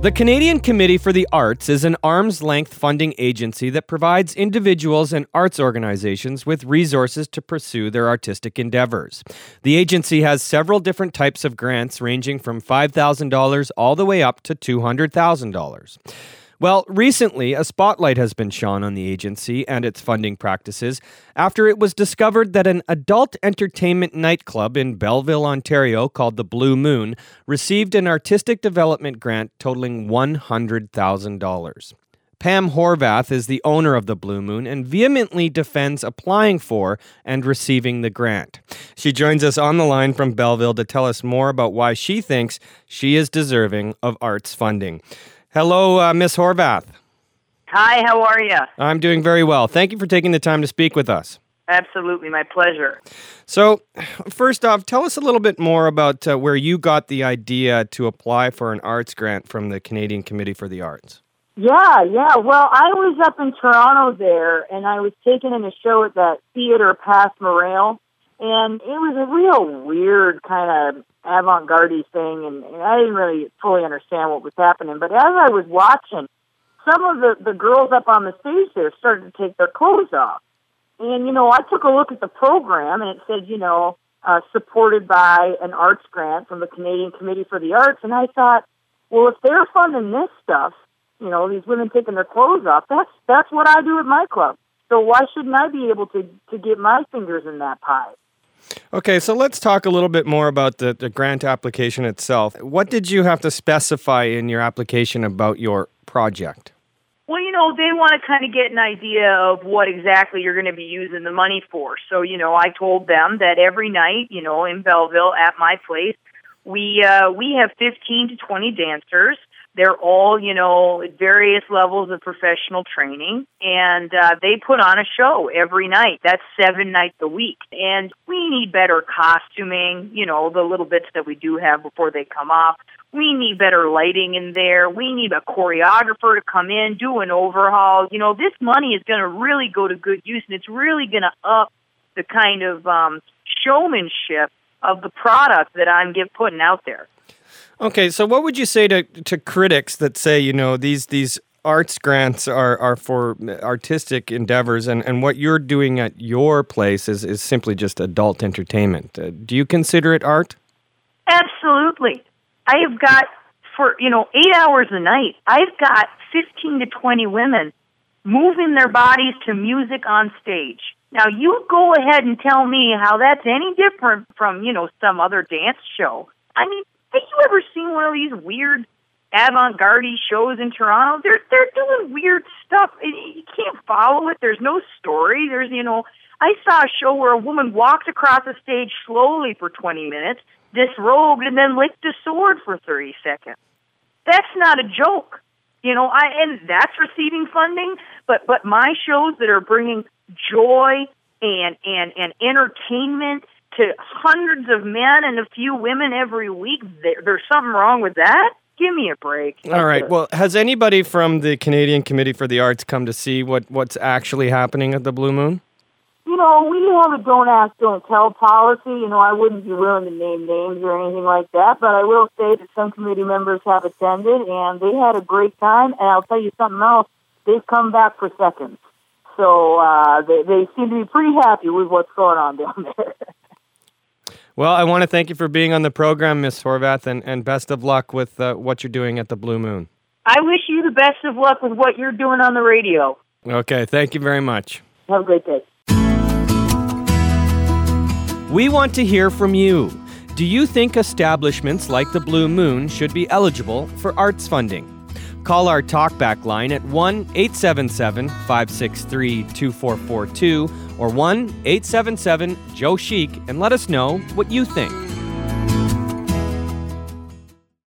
The Canadian Committee for the Arts is an arm's length funding agency that provides individuals and arts organizations with resources to pursue their artistic endeavors. The agency has several different types of grants ranging from $5,000 all the way up to $200,000. Well, recently, a spotlight has been shone on the agency and its funding practices after it was discovered that an adult entertainment nightclub in Belleville, Ontario, called the Blue Moon, received an artistic development grant totaling $100,000. Pam Horvath is the owner of the Blue Moon and vehemently defends applying for and receiving the grant. She joins us on the line from Belleville to tell us more about why she thinks she is deserving of arts funding. Hello, uh, Miss Horvath. Hi, how are you? I'm doing very well. Thank you for taking the time to speak with us. Absolutely, my pleasure. So, first off, tell us a little bit more about uh, where you got the idea to apply for an arts grant from the Canadian Committee for the Arts. Yeah, yeah. Well, I was up in Toronto there, and I was taken in a show at that theater Passe Muraille, and it was a real weird kind of avant-garde thing, and, and I didn't really fully understand what was happening. But as I was watching, some of the the girls up on the stage there started to take their clothes off, and you know, I took a look at the program, and it said, you know, uh, supported by an arts grant from the Canadian Committee for the Arts, and I thought, well, if they're funding this stuff, you know, these women taking their clothes off, that's that's what I do at my club. So why shouldn't I be able to to get my fingers in that pie? Okay, so let's talk a little bit more about the, the grant application itself. What did you have to specify in your application about your project? Well, you know, they want to kind of get an idea of what exactly you're going to be using the money for. So, you know, I told them that every night, you know, in Belleville at my place, we uh, we have 15 to 20 dancers they're all, you know, at various levels of professional training, and uh, they put on a show every night. That's seven nights a week. And we need better costuming, you know, the little bits that we do have before they come off. We need better lighting in there. We need a choreographer to come in, do an overhaul. You know, this money is going to really go to good use, and it's really going to up the kind of um, showmanship of the product that I'm get, putting out there. Okay, so what would you say to, to critics that say, you know, these these arts grants are, are for artistic endeavors and, and what you're doing at your place is, is simply just adult entertainment. Uh, do you consider it art? Absolutely. I have got for, you know, 8 hours a night. I've got 15 to 20 women moving their bodies to music on stage. Now you go ahead and tell me how that's any different from, you know, some other dance show. I mean, have you ever seen one of these weird avant-garde shows in Toronto? They're they're doing weird stuff. You can't follow it. There's no story. There's you know, I saw a show where a woman walked across the stage slowly for 20 minutes, disrobed, and then licked a sword for 30 seconds. That's not a joke. You know, I and that's receiving funding, but but my shows that are bringing joy and and and entertainment to hundreds of men and a few women every week. There, there's something wrong with that. Give me a break. All right. Well, has anybody from the Canadian Committee for the Arts come to see what, what's actually happening at the Blue Moon? You know, we have a don't ask, don't tell policy. You know, I wouldn't be willing to name names or anything like that, but I will say that some committee members have attended and they had a great time. And I'll tell you something else, they've come back for seconds. So uh, they, they seem to be pretty happy with what's going on down there. Well, I want to thank you for being on the program, Miss Horvath, and, and best of luck with uh, what you're doing at the Blue Moon. I wish you the best of luck with what you're doing on the radio. Okay, thank you very much. Have a great day. We want to hear from you. Do you think establishments like the Blue Moon should be eligible for arts funding? Call our talkback line at 1 877 563 2442 or 1 877 Joe Chic and let us know what you think.